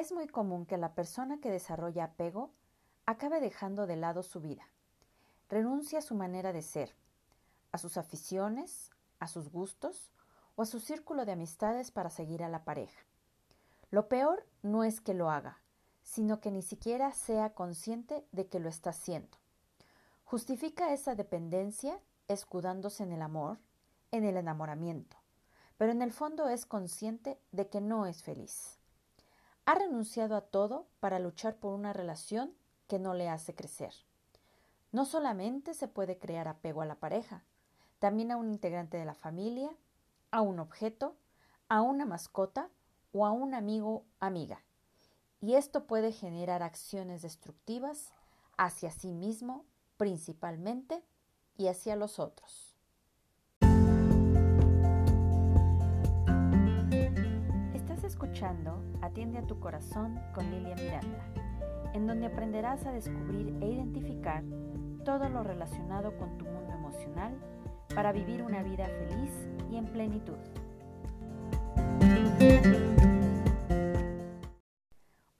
Es muy común que la persona que desarrolla apego acabe dejando de lado su vida. Renuncia a su manera de ser, a sus aficiones, a sus gustos o a su círculo de amistades para seguir a la pareja. Lo peor no es que lo haga, sino que ni siquiera sea consciente de que lo está haciendo. Justifica esa dependencia escudándose en el amor, en el enamoramiento, pero en el fondo es consciente de que no es feliz. Ha renunciado a todo para luchar por una relación que no le hace crecer. No solamente se puede crear apego a la pareja, también a un integrante de la familia, a un objeto, a una mascota o a un amigo amiga. Y esto puede generar acciones destructivas hacia sí mismo principalmente y hacia los otros. Escuchando Atiende a tu corazón con Lilia Miranda, en donde aprenderás a descubrir e identificar todo lo relacionado con tu mundo emocional para vivir una vida feliz y en plenitud.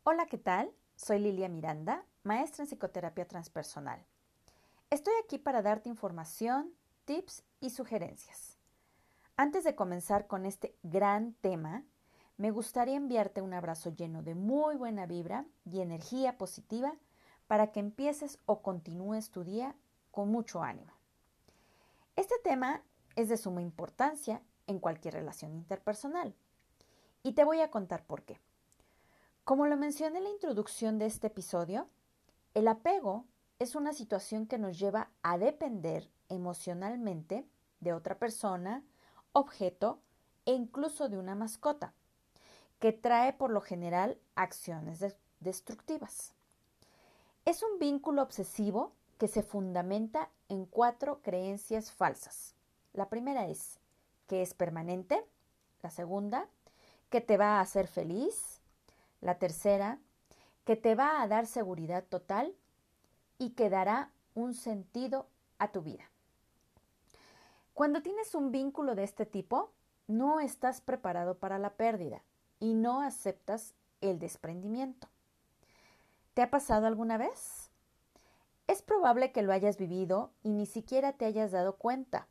Hola, ¿qué tal? Soy Lilia Miranda, maestra en psicoterapia transpersonal. Estoy aquí para darte información, tips y sugerencias. Antes de comenzar con este gran tema, me gustaría enviarte un abrazo lleno de muy buena vibra y energía positiva para que empieces o continúes tu día con mucho ánimo. Este tema es de suma importancia en cualquier relación interpersonal y te voy a contar por qué. Como lo mencioné en la introducción de este episodio, el apego es una situación que nos lleva a depender emocionalmente de otra persona, objeto e incluso de una mascota, que trae por lo general acciones destructivas. Es un vínculo obsesivo que se fundamenta en cuatro creencias falsas. La primera es que es permanente, la segunda, que te va a hacer feliz, la tercera, que te va a dar seguridad total y que dará un sentido a tu vida. Cuando tienes un vínculo de este tipo, no estás preparado para la pérdida y no aceptas el desprendimiento. ¿Te ha pasado alguna vez? Es probable que lo hayas vivido y ni siquiera te hayas dado cuenta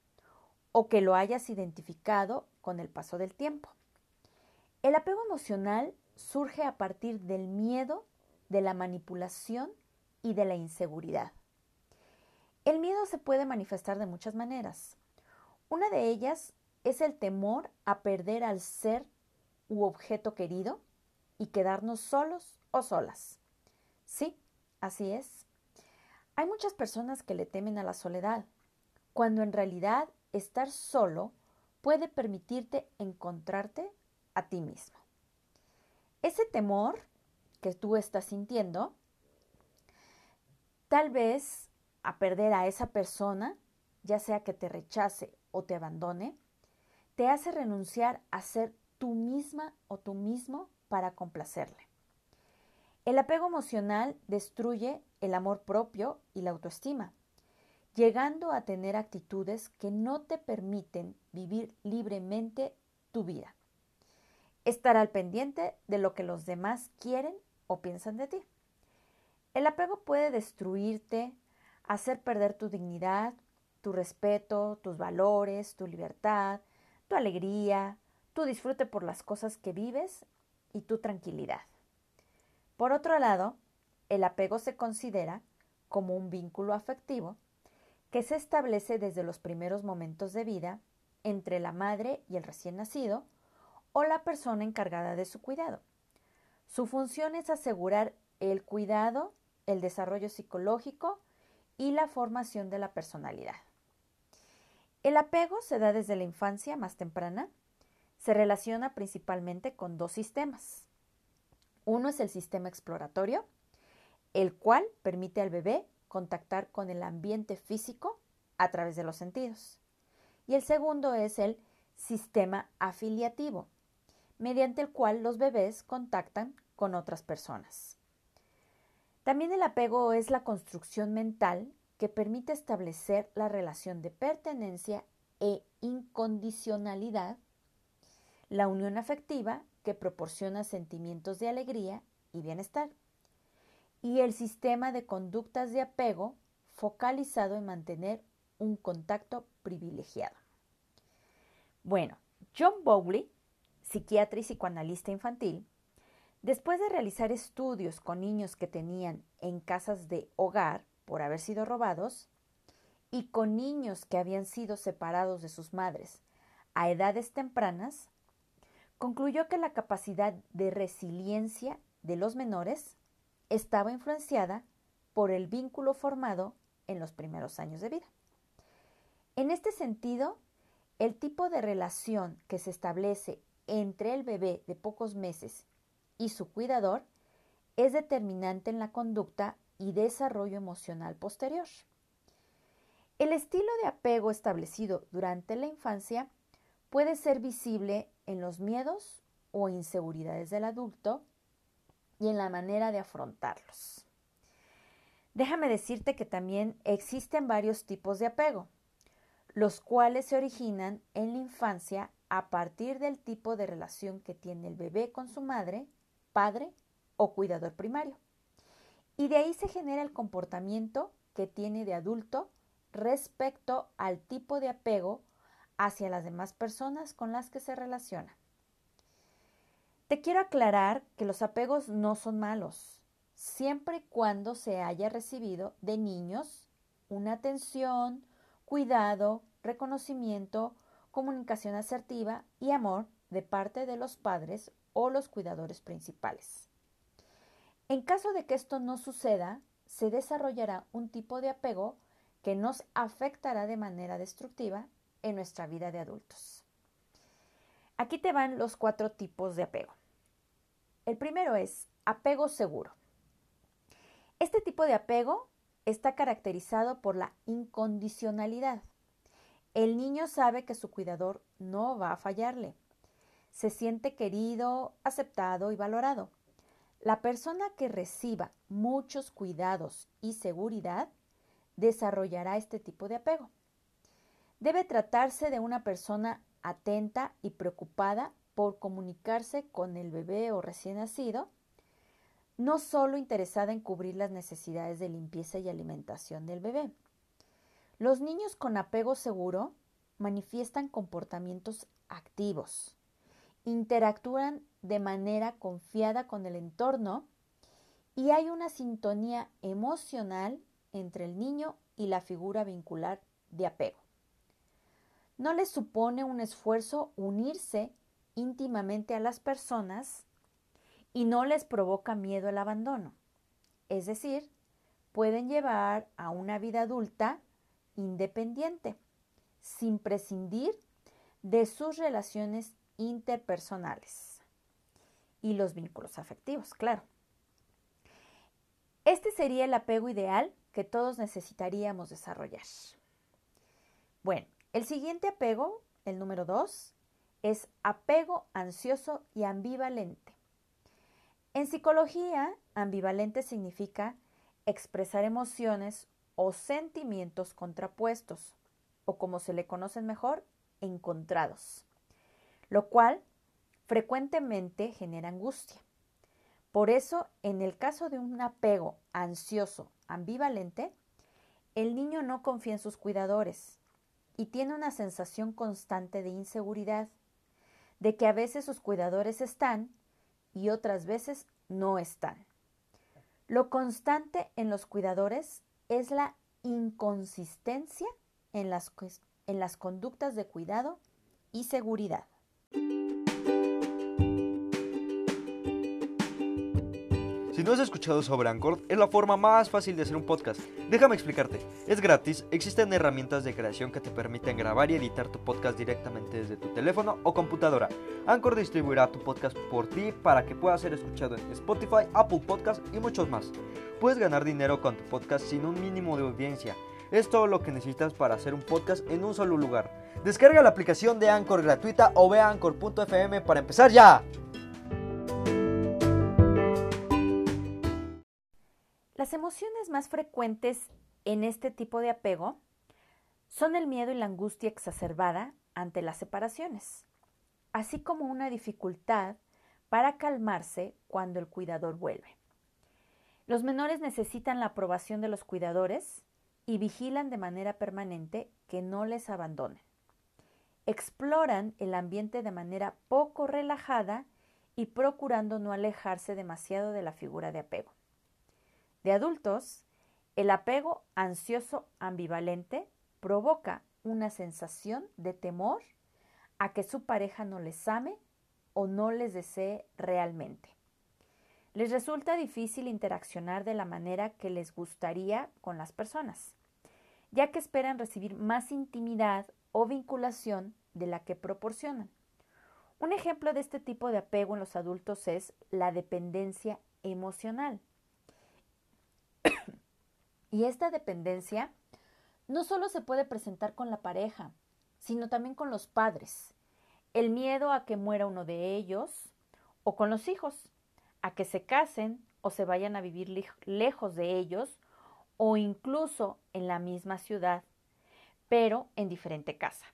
o que lo hayas identificado con el paso del tiempo. El apego emocional surge a partir del miedo, de la manipulación y de la inseguridad. El miedo se puede manifestar de muchas maneras. Una de ellas es el temor a perder al ser u objeto querido y quedarnos solos o solas. Sí, así es. Hay muchas personas que le temen a la soledad, cuando en realidad estar solo puede permitirte encontrarte a ti mismo. Ese temor que tú estás sintiendo, tal vez a perder a esa persona, ya sea que te rechace o te abandone, te hace renunciar a ser tú misma o tú mismo para complacerle. El apego emocional destruye el amor propio y la autoestima, llegando a tener actitudes que no te permiten vivir libremente tu vida estar al pendiente de lo que los demás quieren o piensan de ti. El apego puede destruirte, hacer perder tu dignidad, tu respeto, tus valores, tu libertad, tu alegría, tu disfrute por las cosas que vives y tu tranquilidad. Por otro lado, el apego se considera como un vínculo afectivo que se establece desde los primeros momentos de vida entre la madre y el recién nacido, o la persona encargada de su cuidado. Su función es asegurar el cuidado, el desarrollo psicológico y la formación de la personalidad. El apego se da desde la infancia más temprana. Se relaciona principalmente con dos sistemas. Uno es el sistema exploratorio, el cual permite al bebé contactar con el ambiente físico a través de los sentidos. Y el segundo es el sistema afiliativo, mediante el cual los bebés contactan con otras personas. También el apego es la construcción mental que permite establecer la relación de pertenencia e incondicionalidad, la unión afectiva que proporciona sentimientos de alegría y bienestar, y el sistema de conductas de apego focalizado en mantener un contacto privilegiado. Bueno, John Bowley, psiquiatra y psicoanalista infantil, después de realizar estudios con niños que tenían en casas de hogar por haber sido robados y con niños que habían sido separados de sus madres a edades tempranas, concluyó que la capacidad de resiliencia de los menores estaba influenciada por el vínculo formado en los primeros años de vida. En este sentido, el tipo de relación que se establece entre el bebé de pocos meses y su cuidador es determinante en la conducta y desarrollo emocional posterior. El estilo de apego establecido durante la infancia puede ser visible en los miedos o inseguridades del adulto y en la manera de afrontarlos. Déjame decirte que también existen varios tipos de apego, los cuales se originan en la infancia a partir del tipo de relación que tiene el bebé con su madre, padre o cuidador primario. Y de ahí se genera el comportamiento que tiene de adulto respecto al tipo de apego hacia las demás personas con las que se relaciona. Te quiero aclarar que los apegos no son malos, siempre y cuando se haya recibido de niños una atención, cuidado, reconocimiento, comunicación asertiva y amor de parte de los padres o los cuidadores principales. En caso de que esto no suceda, se desarrollará un tipo de apego que nos afectará de manera destructiva en nuestra vida de adultos. Aquí te van los cuatro tipos de apego. El primero es apego seguro. Este tipo de apego está caracterizado por la incondicionalidad. El niño sabe que su cuidador no va a fallarle. Se siente querido, aceptado y valorado. La persona que reciba muchos cuidados y seguridad desarrollará este tipo de apego. Debe tratarse de una persona atenta y preocupada por comunicarse con el bebé o recién nacido, no solo interesada en cubrir las necesidades de limpieza y alimentación del bebé. Los niños con apego seguro manifiestan comportamientos activos, interactúan de manera confiada con el entorno y hay una sintonía emocional entre el niño y la figura vincular de apego. No les supone un esfuerzo unirse íntimamente a las personas y no les provoca miedo el abandono. Es decir, pueden llevar a una vida adulta independiente, sin prescindir de sus relaciones interpersonales y los vínculos afectivos, claro. Este sería el apego ideal que todos necesitaríamos desarrollar. Bueno, el siguiente apego, el número dos, es apego ansioso y ambivalente. En psicología, ambivalente significa expresar emociones o sentimientos contrapuestos, o como se le conocen mejor, encontrados, lo cual frecuentemente genera angustia. Por eso, en el caso de un apego ansioso ambivalente, el niño no confía en sus cuidadores y tiene una sensación constante de inseguridad de que a veces sus cuidadores están y otras veces no están. Lo constante en los cuidadores es la inconsistencia en las, en las conductas de cuidado y seguridad. Si no has escuchado sobre Anchor, es la forma más fácil de hacer un podcast. Déjame explicarte. Es gratis, existen herramientas de creación que te permiten grabar y editar tu podcast directamente desde tu teléfono o computadora. Anchor distribuirá tu podcast por ti para que pueda ser escuchado en Spotify, Apple Podcast y muchos más. Puedes ganar dinero con tu podcast sin un mínimo de audiencia. Es todo lo que necesitas para hacer un podcast en un solo lugar. Descarga la aplicación de Anchor gratuita o ve a anchor.fm para empezar ya. Las emociones más frecuentes en este tipo de apego son el miedo y la angustia exacerbada ante las separaciones, así como una dificultad para calmarse cuando el cuidador vuelve. Los menores necesitan la aprobación de los cuidadores y vigilan de manera permanente que no les abandonen. Exploran el ambiente de manera poco relajada y procurando no alejarse demasiado de la figura de apego. De adultos, el apego ansioso ambivalente provoca una sensación de temor a que su pareja no les ame o no les desee realmente. Les resulta difícil interaccionar de la manera que les gustaría con las personas, ya que esperan recibir más intimidad o vinculación de la que proporcionan. Un ejemplo de este tipo de apego en los adultos es la dependencia emocional. Y esta dependencia no solo se puede presentar con la pareja, sino también con los padres. El miedo a que muera uno de ellos o con los hijos, a que se casen o se vayan a vivir lejos de ellos o incluso en la misma ciudad, pero en diferente casa.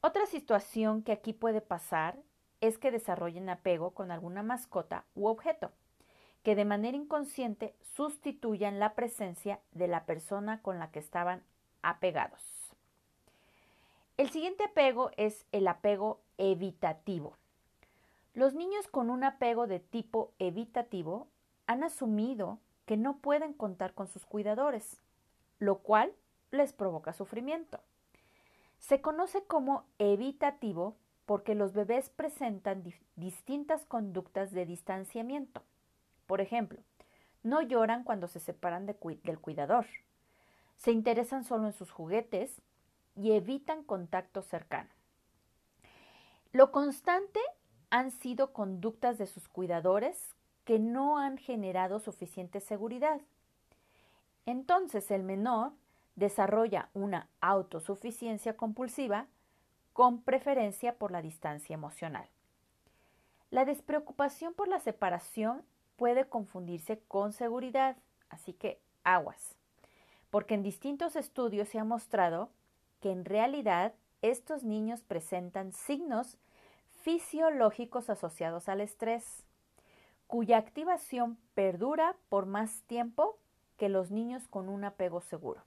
Otra situación que aquí puede pasar es que desarrollen apego con alguna mascota u objeto, que de manera inconsciente sustituyan la presencia de la persona con la que estaban apegados. El siguiente apego es el apego evitativo. Los niños con un apego de tipo evitativo han asumido que no pueden contar con sus cuidadores, lo cual les provoca sufrimiento. Se conoce como evitativo porque los bebés presentan distintas conductas de distanciamiento. Por ejemplo, no lloran cuando se separan del cuidador, se interesan solo en sus juguetes y evitan contacto cercano. Lo constante han sido conductas de sus cuidadores que no han generado suficiente seguridad. Entonces el menor desarrolla una autosuficiencia compulsiva con preferencia por la distancia emocional. La despreocupación por la separación puede confundirse con seguridad, así que aguas, porque en distintos estudios se ha mostrado que en realidad estos niños presentan signos fisiológicos asociados al estrés, cuya activación perdura por más tiempo que los niños con un apego seguro.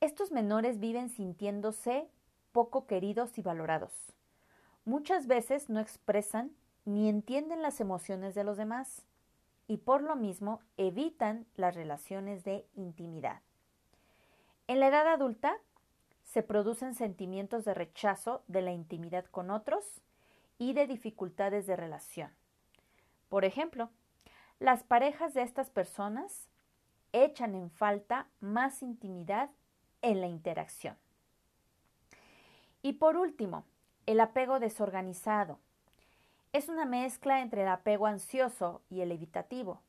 Estos menores viven sintiéndose poco queridos y valorados. Muchas veces no expresan ni entienden las emociones de los demás y por lo mismo evitan las relaciones de intimidad. En la edad adulta se producen sentimientos de rechazo de la intimidad con otros y de dificultades de relación. Por ejemplo, las parejas de estas personas echan en falta más intimidad en la interacción. Y por último, el apego desorganizado. Es una mezcla entre el apego ansioso y el evitativo,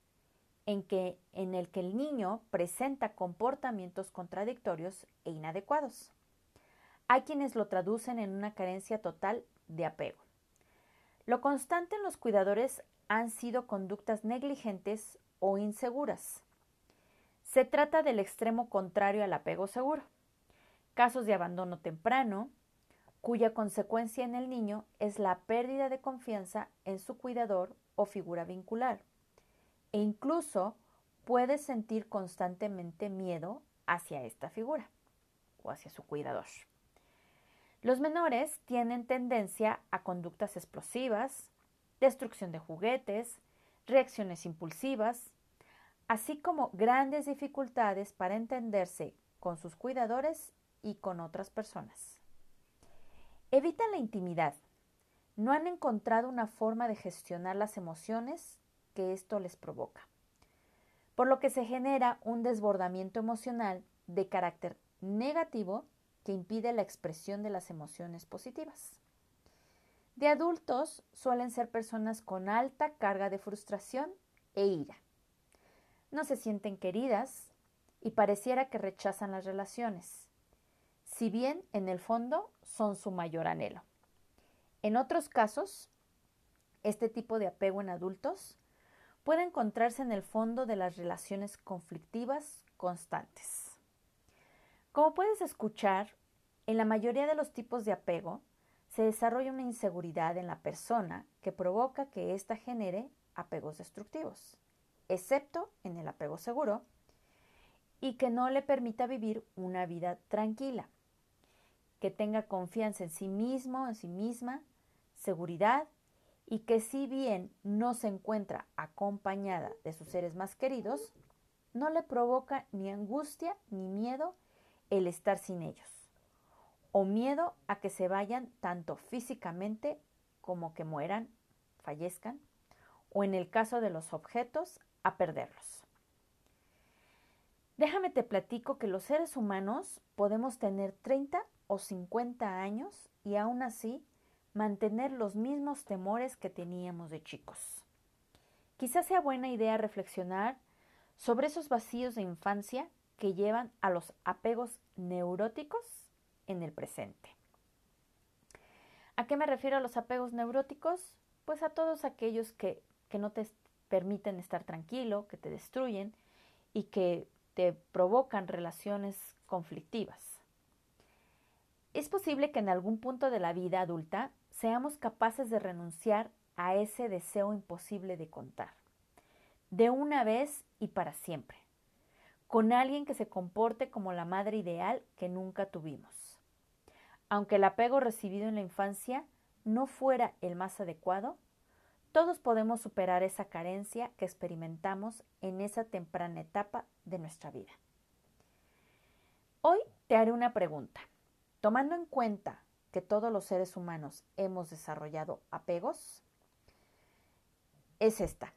en, que, en el que el niño presenta comportamientos contradictorios e inadecuados. Hay quienes lo traducen en una carencia total de apego. Lo constante en los cuidadores han sido conductas negligentes o inseguras. Se trata del extremo contrario al apego seguro. Casos de abandono temprano, cuya consecuencia en el niño es la pérdida de confianza en su cuidador o figura vincular. E incluso puede sentir constantemente miedo hacia esta figura o hacia su cuidador. Los menores tienen tendencia a conductas explosivas, destrucción de juguetes, reacciones impulsivas, así como grandes dificultades para entenderse con sus cuidadores y con otras personas. Evitan la intimidad. No han encontrado una forma de gestionar las emociones que esto les provoca, por lo que se genera un desbordamiento emocional de carácter negativo que impide la expresión de las emociones positivas. De adultos suelen ser personas con alta carga de frustración e ira no se sienten queridas y pareciera que rechazan las relaciones, si bien en el fondo son su mayor anhelo. En otros casos, este tipo de apego en adultos puede encontrarse en el fondo de las relaciones conflictivas constantes. Como puedes escuchar, en la mayoría de los tipos de apego se desarrolla una inseguridad en la persona que provoca que ésta genere apegos destructivos, excepto en el apego seguro, y que no le permita vivir una vida tranquila, que tenga confianza en sí mismo, en sí misma, seguridad y que si bien no se encuentra acompañada de sus seres más queridos, no le provoca ni angustia ni miedo el estar sin ellos, o miedo a que se vayan tanto físicamente como que mueran, fallezcan, o en el caso de los objetos, a perderlos. Déjame te platico que los seres humanos podemos tener 30 o 50 años y aún así mantener los mismos temores que teníamos de chicos. Quizás sea buena idea reflexionar sobre esos vacíos de infancia que llevan a los apegos neuróticos en el presente. ¿A qué me refiero a los apegos neuróticos? Pues a todos aquellos que, que no te permiten estar tranquilo, que te destruyen y que te provocan relaciones conflictivas. Es posible que en algún punto de la vida adulta seamos capaces de renunciar a ese deseo imposible de contar, de una vez y para siempre, con alguien que se comporte como la madre ideal que nunca tuvimos. Aunque el apego recibido en la infancia no fuera el más adecuado, todos podemos superar esa carencia que experimentamos en esa temprana etapa de nuestra vida. Hoy te haré una pregunta. Tomando en cuenta que todos los seres humanos hemos desarrollado apegos, es esta.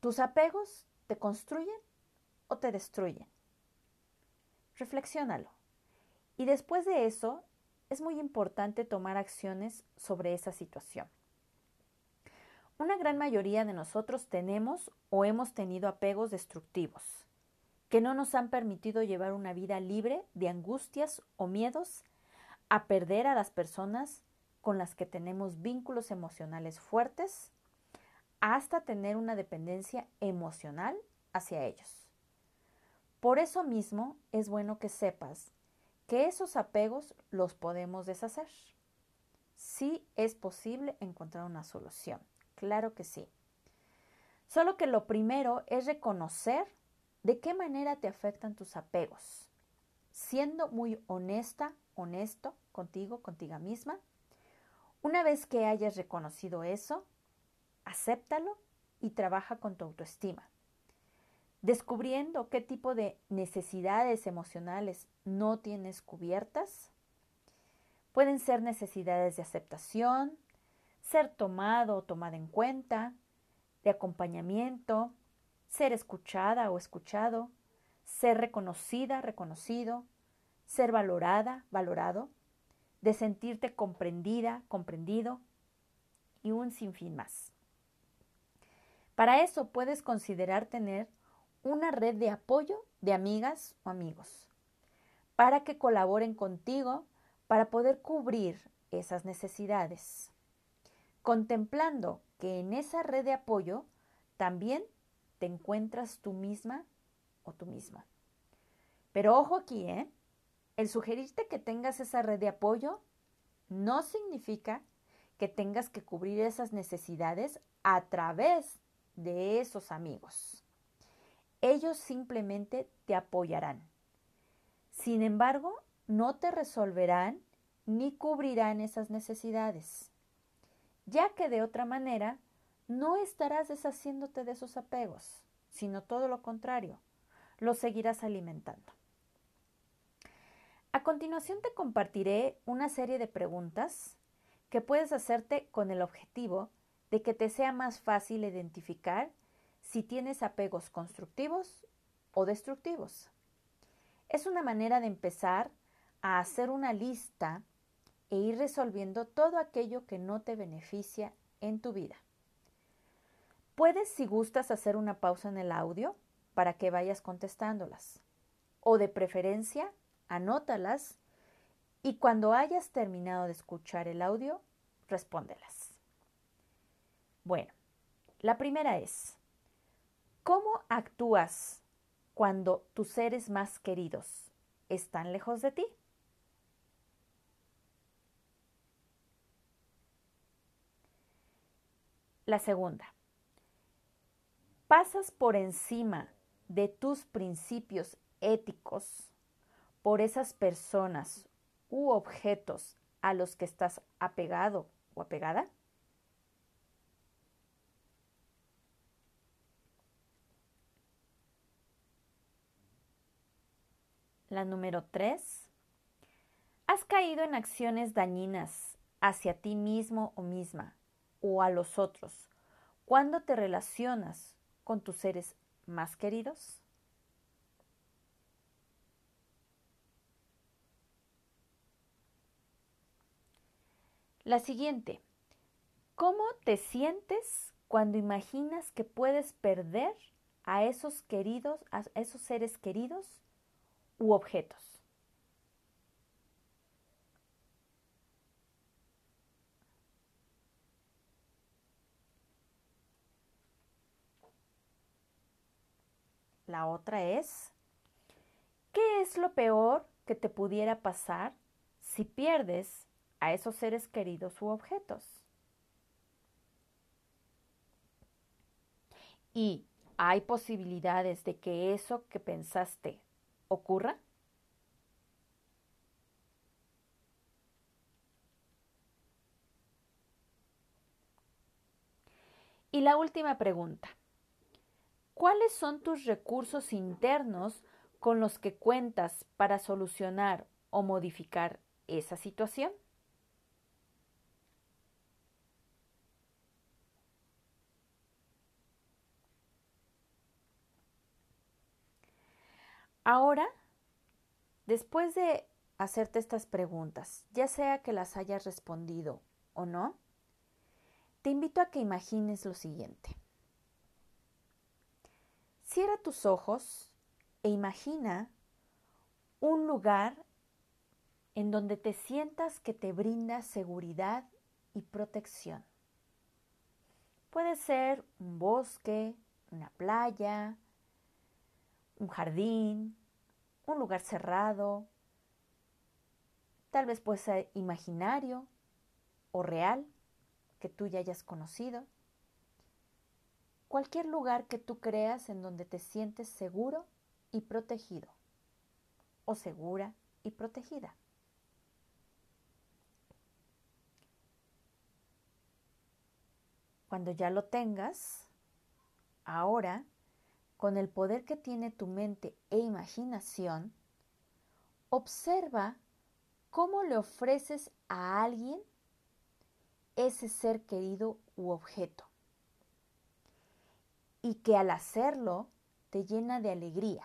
¿Tus apegos te construyen o te destruyen? Reflexiónalo. Y después de eso, es muy importante tomar acciones sobre esa situación. Una gran mayoría de nosotros tenemos o hemos tenido apegos destructivos que no nos han permitido llevar una vida libre de angustias o miedos a perder a las personas con las que tenemos vínculos emocionales fuertes hasta tener una dependencia emocional hacia ellos. Por eso mismo es bueno que sepas que esos apegos los podemos deshacer. Sí es posible encontrar una solución, claro que sí. Solo que lo primero es reconocer de qué manera te afectan tus apegos, siendo muy honesta honesto contigo, contigo misma. Una vez que hayas reconocido eso, acéptalo y trabaja con tu autoestima. Descubriendo qué tipo de necesidades emocionales no tienes cubiertas. Pueden ser necesidades de aceptación, ser tomado o tomada en cuenta, de acompañamiento, ser escuchada o escuchado, ser reconocida, reconocido, ser valorada, valorado, de sentirte comprendida, comprendido y un sinfín más. Para eso puedes considerar tener una red de apoyo de amigas o amigos para que colaboren contigo para poder cubrir esas necesidades, contemplando que en esa red de apoyo también te encuentras tú misma o tú misma. Pero ojo aquí, ¿eh? El sugerirte que tengas esa red de apoyo no significa que tengas que cubrir esas necesidades a través de esos amigos. Ellos simplemente te apoyarán. Sin embargo, no te resolverán ni cubrirán esas necesidades, ya que de otra manera no estarás deshaciéndote de esos apegos, sino todo lo contrario, los seguirás alimentando. A continuación te compartiré una serie de preguntas que puedes hacerte con el objetivo de que te sea más fácil identificar si tienes apegos constructivos o destructivos. Es una manera de empezar a hacer una lista e ir resolviendo todo aquello que no te beneficia en tu vida. Puedes, si gustas, hacer una pausa en el audio para que vayas contestándolas. O de preferencia, anótalas y cuando hayas terminado de escuchar el audio, respóndelas. Bueno, la primera es, ¿cómo actúas cuando tus seres más queridos están lejos de ti? La segunda, pasas por encima de tus principios éticos por esas personas u objetos a los que estás apegado o apegada? La número tres, has caído en acciones dañinas hacia ti mismo o misma o a los otros cuando te relacionas con tus seres más queridos. La siguiente. ¿Cómo te sientes cuando imaginas que puedes perder a esos queridos, a esos seres queridos u objetos? La otra es, ¿qué es lo peor que te pudiera pasar si pierdes a esos seres queridos u objetos. Y hay posibilidades de que eso que pensaste ocurra. Y la última pregunta. ¿Cuáles son tus recursos internos con los que cuentas para solucionar o modificar esa situación? Ahora, después de hacerte estas preguntas, ya sea que las hayas respondido o no, te invito a que imagines lo siguiente. Cierra tus ojos e imagina un lugar en donde te sientas que te brinda seguridad y protección. Puede ser un bosque, una playa, un jardín, un lugar cerrado, tal vez puede ser imaginario o real que tú ya hayas conocido. Cualquier lugar que tú creas en donde te sientes seguro y protegido o segura y protegida. Cuando ya lo tengas, ahora con el poder que tiene tu mente e imaginación, observa cómo le ofreces a alguien ese ser querido u objeto. Y que al hacerlo te llena de alegría.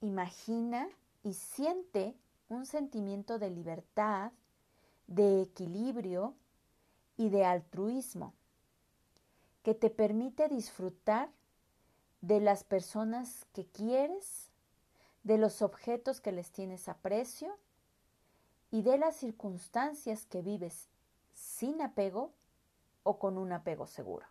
Imagina y siente un sentimiento de libertad, de equilibrio y de altruismo que te permite disfrutar de las personas que quieres, de los objetos que les tienes aprecio y de las circunstancias que vives sin apego o con un apego seguro.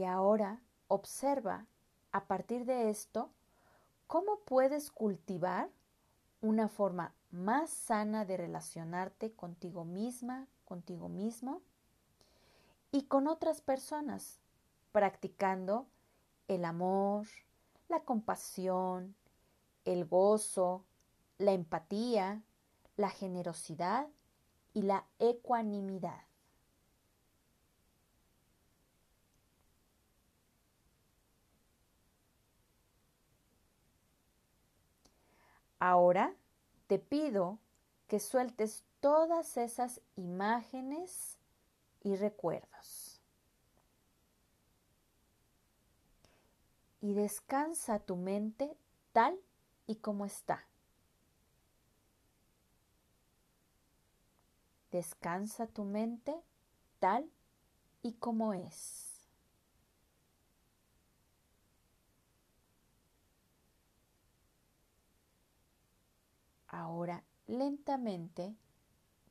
Y ahora observa a partir de esto cómo puedes cultivar una forma más sana de relacionarte contigo misma, contigo mismo y con otras personas, practicando el amor, la compasión, el gozo, la empatía, la generosidad y la ecuanimidad. Ahora te pido que sueltes todas esas imágenes y recuerdos. Y descansa tu mente tal y como está. Descansa tu mente tal y como es. Lentamente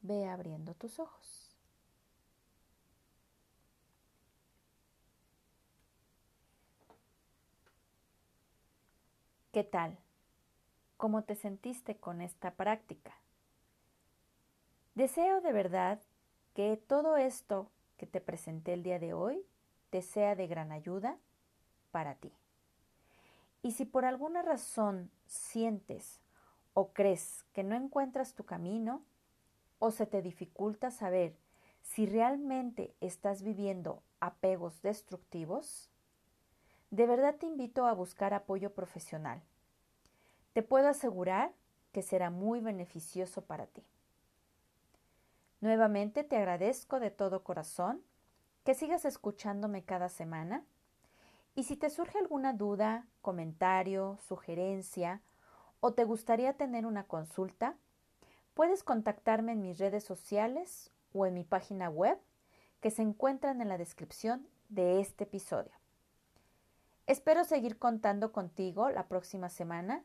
ve abriendo tus ojos. ¿Qué tal? ¿Cómo te sentiste con esta práctica? Deseo de verdad que todo esto que te presenté el día de hoy te sea de gran ayuda para ti. Y si por alguna razón sientes o crees que no encuentras tu camino o se te dificulta saber si realmente estás viviendo apegos destructivos, de verdad te invito a buscar apoyo profesional. Te puedo asegurar que será muy beneficioso para ti. Nuevamente te agradezco de todo corazón que sigas escuchándome cada semana y si te surge alguna duda, comentario, sugerencia o te gustaría tener una consulta, puedes contactarme en mis redes sociales o en mi página web que se encuentran en la descripción de este episodio. Espero seguir contando contigo la próxima semana,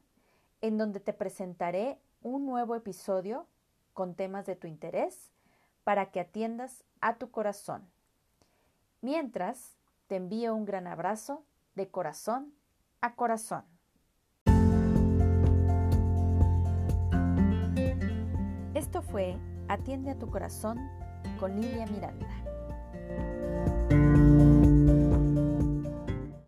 en donde te presentaré un nuevo episodio con temas de tu interés para que atiendas a tu corazón. Mientras, te envío un gran abrazo de corazón a corazón. Esto fue Atiende a tu corazón con Lilia Miranda.